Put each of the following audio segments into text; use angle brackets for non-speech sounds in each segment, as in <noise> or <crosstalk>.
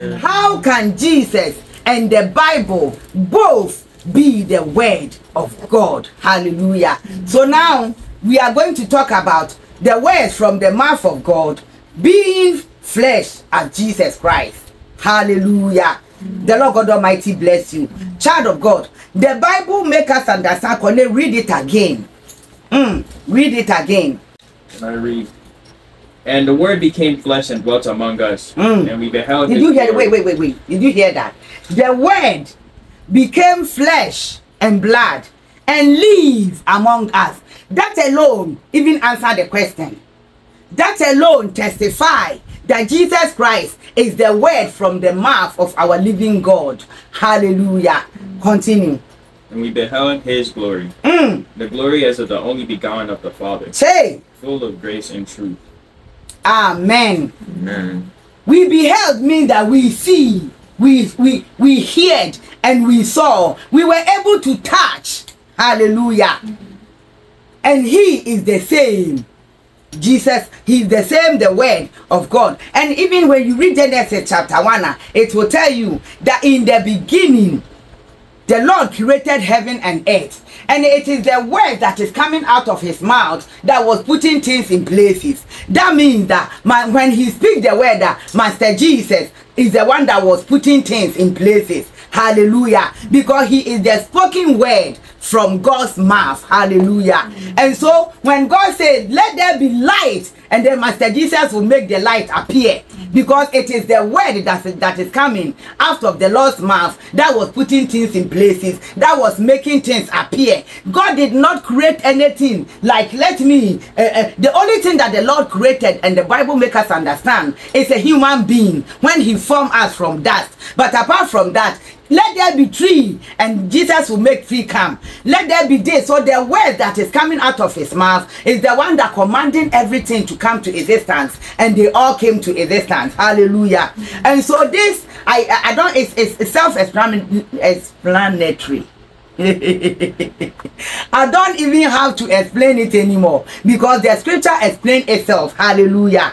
How can Jesus and the Bible both be the word of God? Hallelujah. So now we are going to talk about the words from the mouth of God being flesh as Jesus Christ. Hallelujah. The Lord God Almighty bless you. Child of God, the Bible make us understand. Read it again? Mm, read it again. Can I read. And the word became flesh and dwelt among us, Mm. and we beheld Did you hear? Wait, wait, wait, wait. Did you hear that? The word became flesh and blood and live among us. That alone even answer the question. That alone testify that Jesus Christ is the word from the mouth of our living God. Hallelujah. Continue. And we beheld his glory, Mm. the glory as of the only begotten of the Father, Say, full of grace and truth. Amen. Amen. we beheld mean that we see we we we heard and we saw. We were able to touch. Hallelujah. And he is the same. Jesus he is the same the word of god. And even when you read genesis chapter 1 ah, it will tell you that in the beginning the Lord created heaven and earth, and it is the word that is coming out of his mouth that was putting things in places. That means that ma- when he speaks the word, that Master Jesus is the one that was putting things in places. Hallelujah. Because he is the spoken word from God's mouth. Hallelujah. And so when God said, Let there be light, and then Master Jesus will make the light appear because it is the word that is, that is coming out of the Lord's mouth that was putting things in places, that was making things appear. God did not create anything like, let me, uh, uh, the only thing that the Lord created and the Bible make us understand is a human being when He formed us from dust. But apart from that, let there be tree and jesus will make tree come. Let there be this. So the word that is coming out of his mouth is the one that commanding everything to come to existence. And they all came to existence. Hallelujah. And so this i i don't it's, it's self-explanatory. <laughs> I don't even have to explain it anymore because the scripture explains itself. Hallelujah.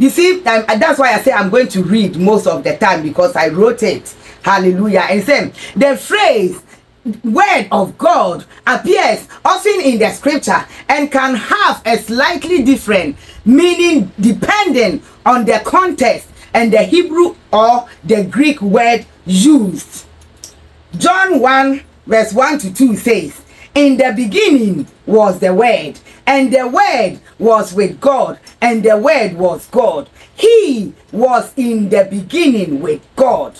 You see, um, and that's why I say I'm going to read most of the time because I wrote it. Hallelujah. And say the phrase word of God appears often in the scripture and can have a slightly different meaning depending on the context and the Hebrew or the Greek word used. John 1 verse 1 to 2 says, In the beginning was the Word, and the Word was with God, and the Word was God. He was in the beginning with God.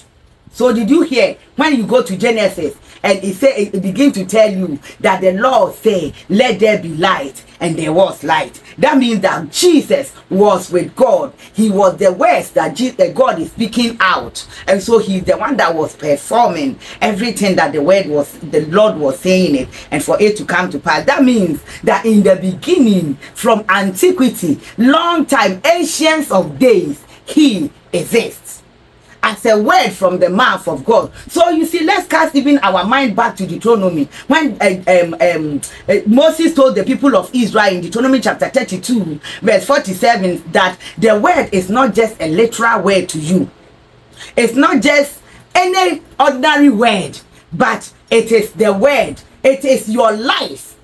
So did you hear when you go to Genesis and it say it begin to tell you that the Lord say, "Let there be light," and there was light. That means that Jesus was with God. He was the words that Je- that God is speaking out, and so He's the one that was performing everything that the word was, the Lord was saying it, and for it to come to pass. That means that in the beginning, from antiquity, long time, ancients of days, He exists as a word from the mouth of God. So you see, let's cast even our mind back to Deuteronomy. When uh, um, um, uh, Moses told the people of Israel in Deuteronomy chapter 32, verse 47, that the word is not just a literal word to you. It's not just any ordinary word, but it is the word. It is your life.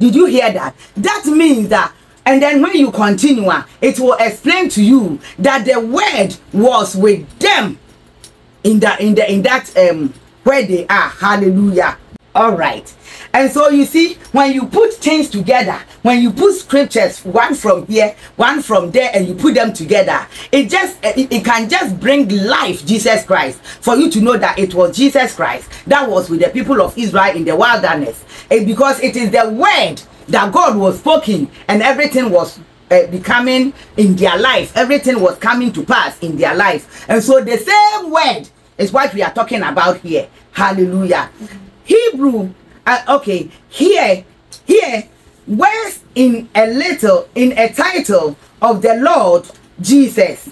Did you hear that? That means that and then when you continue, ah, it will explain to you that the word was with them in that in the in that um where they are. Hallelujah. All right. And so you see, when you put things together, when you put scriptures, one from here, one from there, and you put them together, it just it, it can just bring life, Jesus Christ, for you to know that it was Jesus Christ that was with the people of Israel in the wilderness. Eh, because it is the word that God was spoken, and everything was uh, becoming in their life. Everything was coming to pass in their life. And so the same word is what we are talking about here. Hallelujah. Hebrew, uh, okay, here, here, where's in a little, in a title of the Lord Jesus.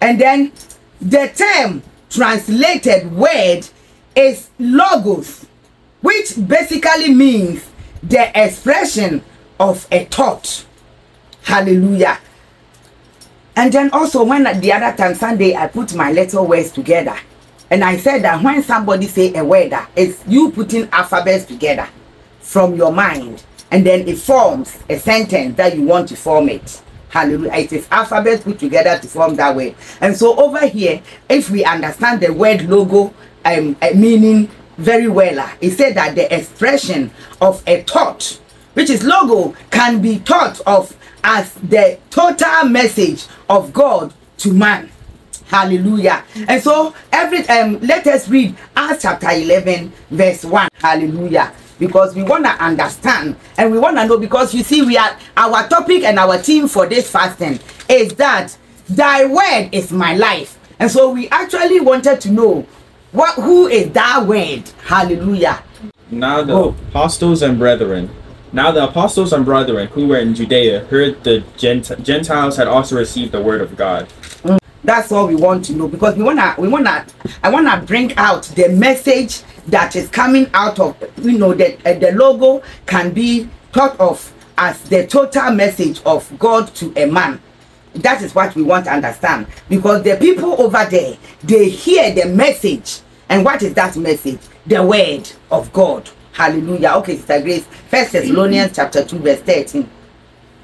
And then the term translated word is logos, which basically means the expression of a thought. Hallelujah. And then also when at the other time Sunday I put my little words together. And I said that when somebody say a word, it's you putting alphabets together from your mind. And then it forms a sentence that you want to form it. Hallelujah. It is alphabet put together to form that word. And so over here, if we understand the word logo um, uh, meaning very well, uh, it said that the expression of a thought, which is logo, can be thought of as the total message of God to man. Hallelujah. And so every um let us read Acts chapter 11 verse 1. Hallelujah. Because we want to understand and we want to know because you see we are our topic and our theme for this fasting is that thy word is my life. And so we actually wanted to know what who is that word. Hallelujah. Now the Oh. apostles and brethren, now the apostles and brethren who were in Judea heard the Gent- Gentiles had also received the word of God. That's all we want to know because we wanna we wanna I wanna bring out the message that is coming out of you know that uh, the logo can be thought of as the total message of God to a man. That is what we want to understand because the people over there they hear the message and what is that message? The word of God. Hallelujah. Okay, Sister Grace. First Thessalonians chapter two verse thirteen.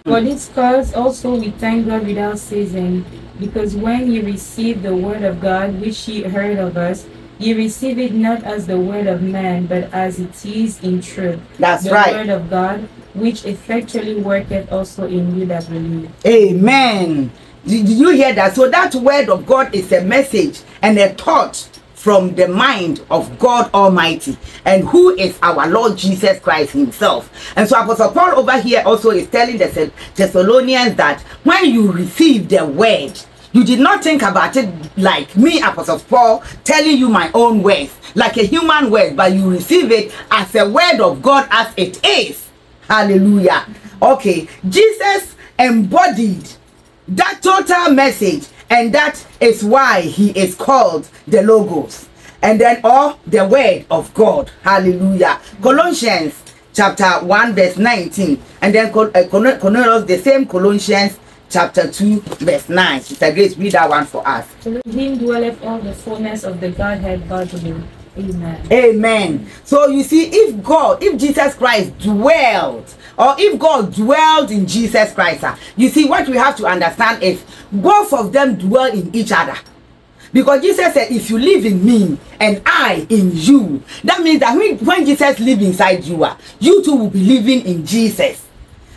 For this cause also we thank God without ceasing, because when ye received the word of God which ye heard of us, ye receive it not as the word of man, but as it is in truth. That's the right. word of God, which effectually worketh also in you that believe. Amen. Did you hear that? So that word of God is a message and a thought from the mind of God Almighty and who is our Lord Jesus Christ himself. And so Apostle Paul over here also is telling the Thess- Thessalonians that when you receive the word, you did not think about it like me, Apostle Paul, telling you my own words, like a human word, but you receive it as a word of God as it is. Hallelujah. Okay, Jesus embodied that total message and that is why he is called the logos. And then all the word of god. Hallelujah. Colossians chapter 1 verse 19 and then uh, the same colossians chapter 2 verse 9 sister grace read that one for us. Him dwelleth all the fullness of the Godhead bodily. Amen. Amen. So you see, if God, if Jesus Christ dwelled, or if God dwelled in Jesus Christ, ah, you see, what we have to understand is both of them dwell in each other. Because Jesus said, if you live in me and I in you, that means that when, Jesus live inside you, ah, you too will be living in Jesus.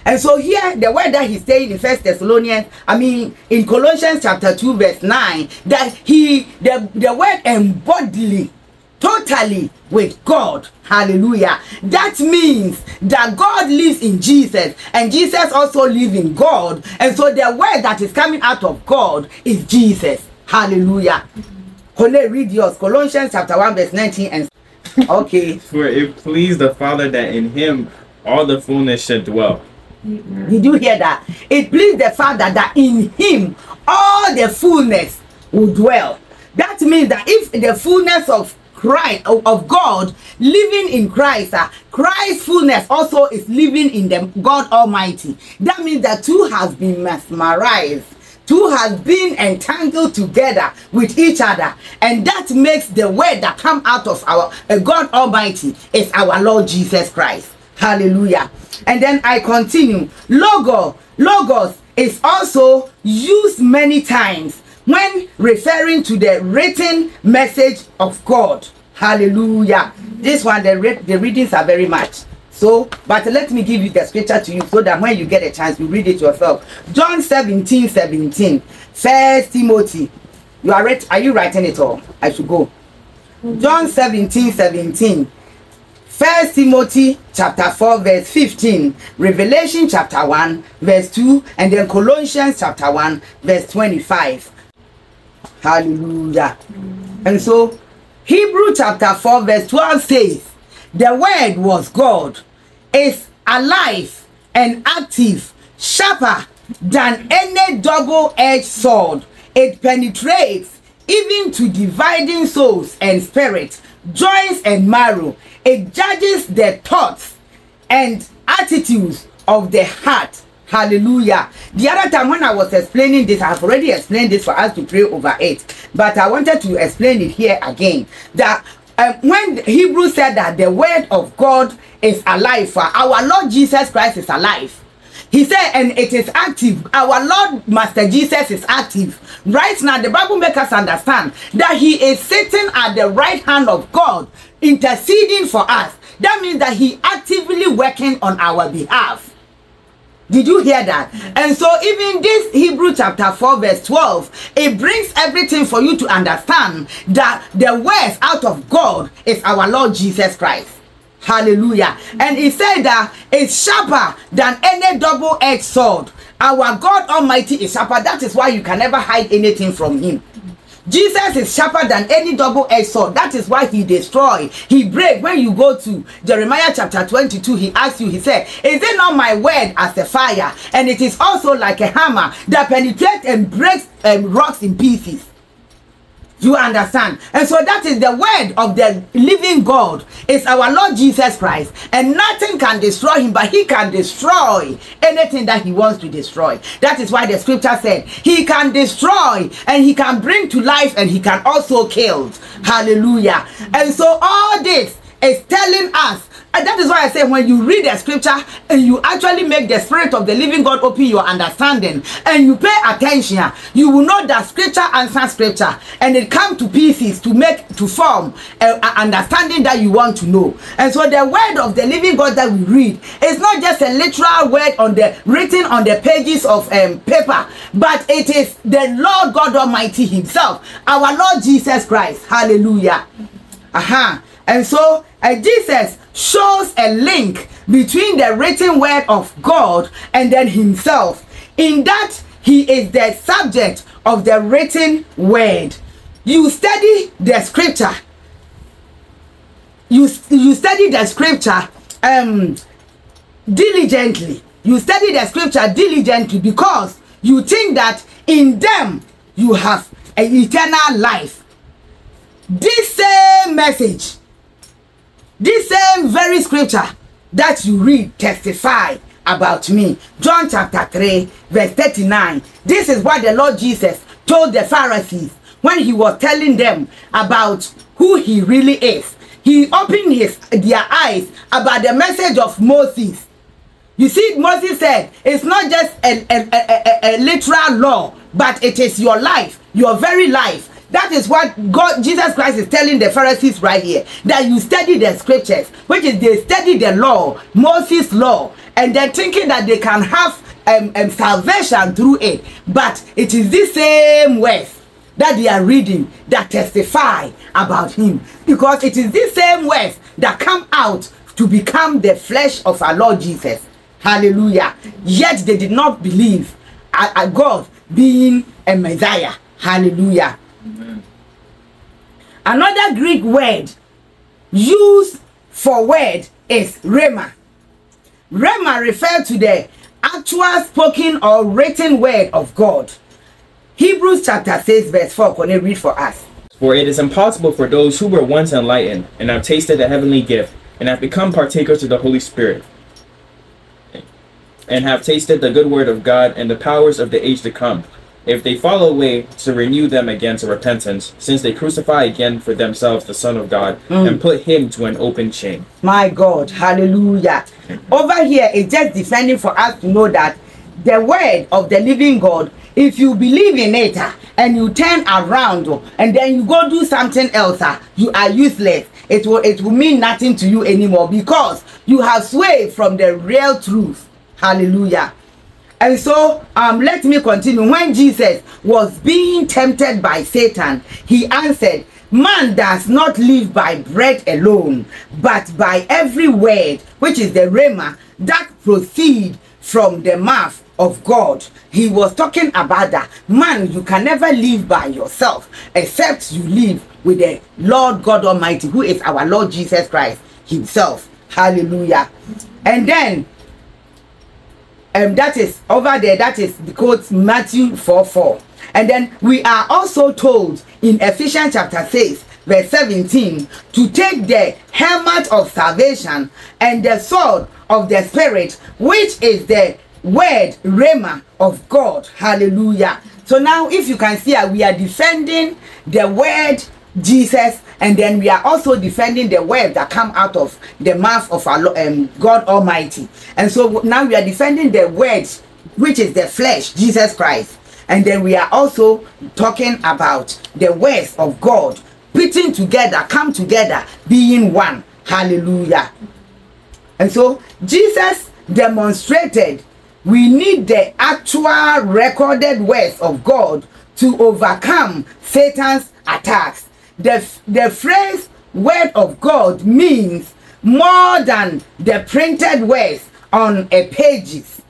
And so here, the word that he's saying in First Thessalonians, I mean in Colossians chapter 2, verse 9, that he the, the word embodied totally with God. Hallelujah. That means that God lives in Jesus and Jesus also lives in God. And so the word that is coming out of God is Jesus. Hallelujah. Cole, read yours. Colossians chapter 1, verse 19 and <laughs> okay. For it pleased the Father that in him all the fullness should dwell. Did you hear that? It pleased the Father that in him all the fullness will dwell. That means that if the fullness of Christ of, God living in Christ, uh, Christ's fullness also is living in them, God Almighty. That means that two has been mesmerized. Two has been entangled together with each other, and that makes the word that come out of our uh, God Almighty is our Lord Jesus Christ. Hallelujah. And then I continue. Logo, logos is also used many times when referring to the written message of God. Hallelujah. This one, the, the readings are very much. So, but let me give you the scripture to you so that when you get a chance, you read it yourself. John 17 17. First Timothy. You are, read, are you writing it all? I should go. John 17 17. First Timothy chapter 4 verse 15, Revelation chapter 1 verse 2, and then Colossians chapter 1 verse 25. Hallelujah. And so Hebrew chapter 4 verse 12 says, The word was God, is alive and active, sharper than any double-edged sword. It penetrates even to dividing souls and spirits, joints and marrow. It judges the thoughts and attitudes of the heart. Hallelujah. The other time when I was explaining this, I have already explained this for us to pray over it. But I wanted to explain it here again. That um, when Hebrew said that the word of God is alive, for our Lord Jesus Christ is alive. He said, and it is active. Our Lord Master Jesus is active. Right now, the Bible makes us understand that He is sitting at the right hand of God, interceding for us. That means that He actively working on our behalf. Did you hear that? And so, even this Hebrew chapter 4, verse 12, it brings everything for you to understand that the words out of God is our Lord Jesus Christ. Hallelujah. And he said that it's sharper than any double edged sword. Our God Almighty is sharper. That is why you can never hide anything from him. Jesus is sharper than any double-edged sword. That is why he destroy, he break. When you go to Jeremiah chapter 22, he asks you, he said, Is it not my word as a fire? And it is also like a hammer that penetrates and breaks um, rocks in pieces. You understand? And so that is the word of the living God. It's our Lord Jesus Christ. And nothing can destroy him, but he can destroy anything that he wants to destroy. That is why the scripture said he can destroy and he can bring to life and he can also kill. Hallelujah. And so all this is telling us and that is why I say when you read the scripture and you actually make the spirit of the living God open your understanding and you pay attention, you will know that scripture answers scripture and it comes to pieces to make to form an understanding that you want to know. And so the word of the living God that we read is not just a literal word on the written on the pages of um, paper, but it is the Lord God Almighty Himself, our Lord Jesus Christ. Hallelujah. Aha. Uh-huh. And so uh, Jesus shows a link between the written word of God and then himself. In that he is the subject of the written word. You study the scripture. You you study the scripture um diligently. You study the scripture diligently because you think that in them you have an eternal life. This same message this same very scripture that you read testify about me. John chapter 3 verse 39 this is what the lord jesus told the pharisees when he was telling them about who he really is. He opened his their eyes about the message of moses. You see moses said it's not just a, a, a, a, a literal law but it is your life your very life that is what God, Jesus Christ is telling the Pharisees right here. That you study the scriptures, which is they study the law, Moses' law, and they're thinking that they can have um, um, salvation through it. But it is the same words that they are reading that testify about him. Because it is the same words that come out to become the flesh of our Lord Jesus. Hallelujah. Yet they did not believe a, a God being a Messiah. Hallelujah. Another Greek word used for word is rhema. Rhema refers to the actual spoken or written word of God. Hebrews chapter 6 verse 4. Can you read for us? For it is impossible for those who were once enlightened and have tasted the heavenly gift and have become partakers of the Holy Spirit and have tasted the good word of God and the powers of the age to come if they fall away to renew them again to repentance, since they crucify again for themselves the Son of God mm. and put him to an open shame. My God, hallelujah. Over here, it's just defending for us to know that the word of the living God, if you believe in it uh, and you turn around uh, and then you go do something else, uh, you are useless. It will it will mean nothing to you anymore because you have swayed from the real truth. Hallelujah. And so, um, let me continue. When Jesus was being tempted by Satan, he answered, Man does not live by bread alone, but by every word, which is the rhema, that proceed from the mouth of God. He was talking about that. Man, you can never live by yourself except you live with the Lord God Almighty, who is our Lord Jesus Christ Himself. Hallelujah. And then um, that is over there that is the quote matthew 4 4 and then we are also told in ephesians chapter 6 verse 17 to take the helmet of salvation and the sword of the spirit which is the word rhema of god. Hallelujah. So now if you can see uh, we are defending the word jesus and then we are also defending the word that come out of the mouth of our um, god almighty. And so now we are defending the word which is the flesh jesus christ. And then we are also talking about the words of god putting together come together being one. Hallelujah. And so Jesus demonstrated we need the actual recorded words of God to overcome Satan's attacks. The, the phrase word of God means more than the printed words on a pages.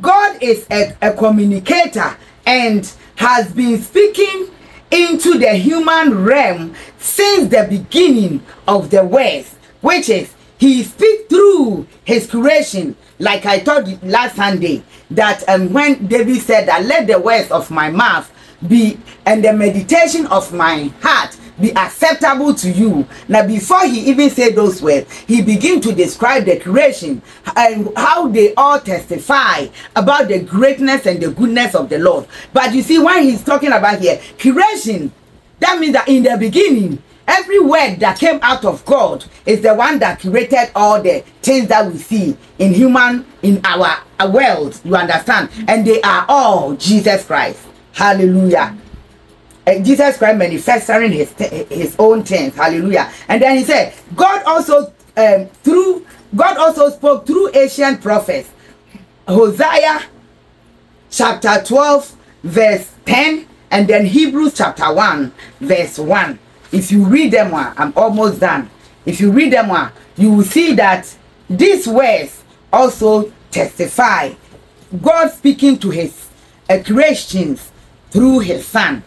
God is a, a communicator and has been speaking into the human realm since the beginning of the words, which is he speaks through his creation like i told you last sunday that um, when david said that let the words of my mouth be and the meditation of my heart be acceptable to you. Now before he even said those words he began to describe the creation and how they all testify about the greatness and the goodness of the lord. But you see when he's talking about here creation that means that in the beginning every word that came out of god is the one that created all the things that we see in human in our, world you understand? And they are all jesus christ. Hallelujah and jesus christ manifesting his his own things. Hallelujah. And then he said god also um, through god also spoke through ancient prophets. Hosea chapter 12 verse 10 and then hebrews chapter 1 verse 1 if you read them one i'm almost done. If you read them one you will see that these words also testify god speaking to his uh, creations through his son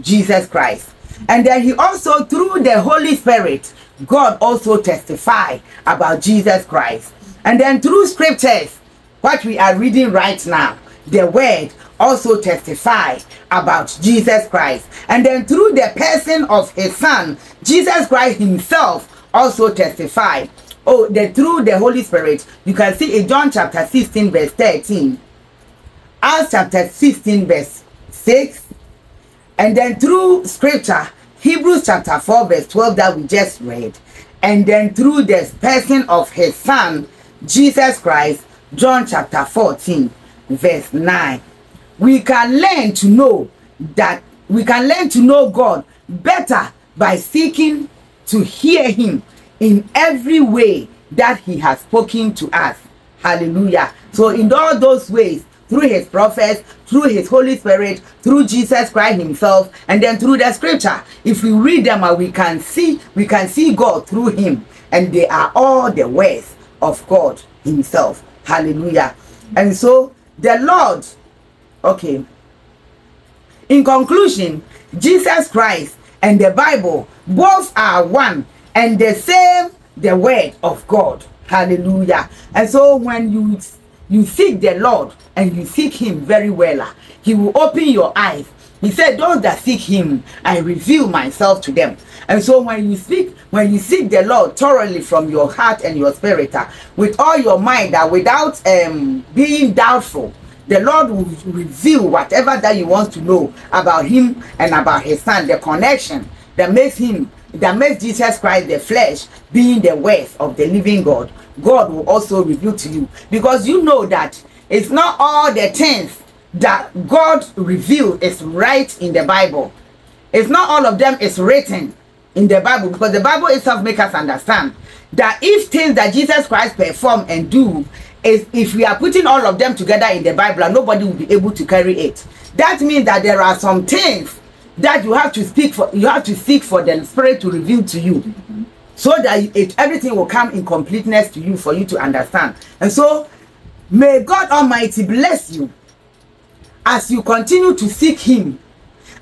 jesus christ and then he also through the holy spirit god also testified about jesus christ and then through scriptures what we are reading right now the word also testify about Jesus Christ. And then through the person of his son, Jesus Christ himself also testified. Oh, the through the Holy Spirit, you can see in John chapter 16, verse 13, Acts chapter 16, verse 6, and then through scripture, Hebrews chapter 4, verse 12, that we just read, and then through the person of his son, Jesus Christ, John chapter 14, verse 9 we can learn to know that we can learn to know God better by seeking to hear Him in every way that He has spoken to us. Hallelujah. So, in all those ways, through His prophets, through His Holy Spirit, through Jesus Christ Himself, and then through the Scripture, if we read them, we can see we can see God through Him, and they are all the ways of God Himself. Hallelujah. And so, the Lord Okay. In conclusion, Jesus Christ and the Bible both are one and the same, the word of God. Hallelujah. And so when you you seek the Lord and you seek him very well, he will open your eyes. He said, Those that seek him, I reveal myself to them. And so when you seek, when you seek the Lord thoroughly from your heart and your spirit, uh, with all your mind, uh, without um, being doubtful, the Lord will reveal whatever that you want to know about him and about his son, the connection that makes him, that makes Jesus Christ the flesh being the worth of the living God. God will also reveal to you because you know that it's not all the things that God revealed is right in the Bible. It's not all of them is written in the Bible because the Bible itself makes us understand that if things that Jesus Christ perform and do is if we are putting all of them together in the Bible nobody will be able to carry it. That means that there are some things that you have to speak for you have to seek for the spirit to reveal to you so that it everything will come in completeness to you for you to understand. And so may God Almighty bless you as you continue to seek him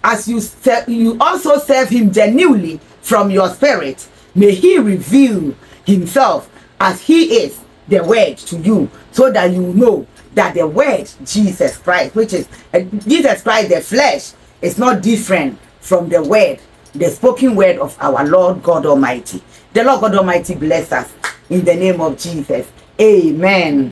as you you also serve him genuinely from your spirit may he reveal himself as he is the word to you so that you know that the word jesus christ which is uh, jesus christ the flesh is not different from the word the spoken word of our lord god almighty. The lord god almighty bless us in the name of jesus. Amen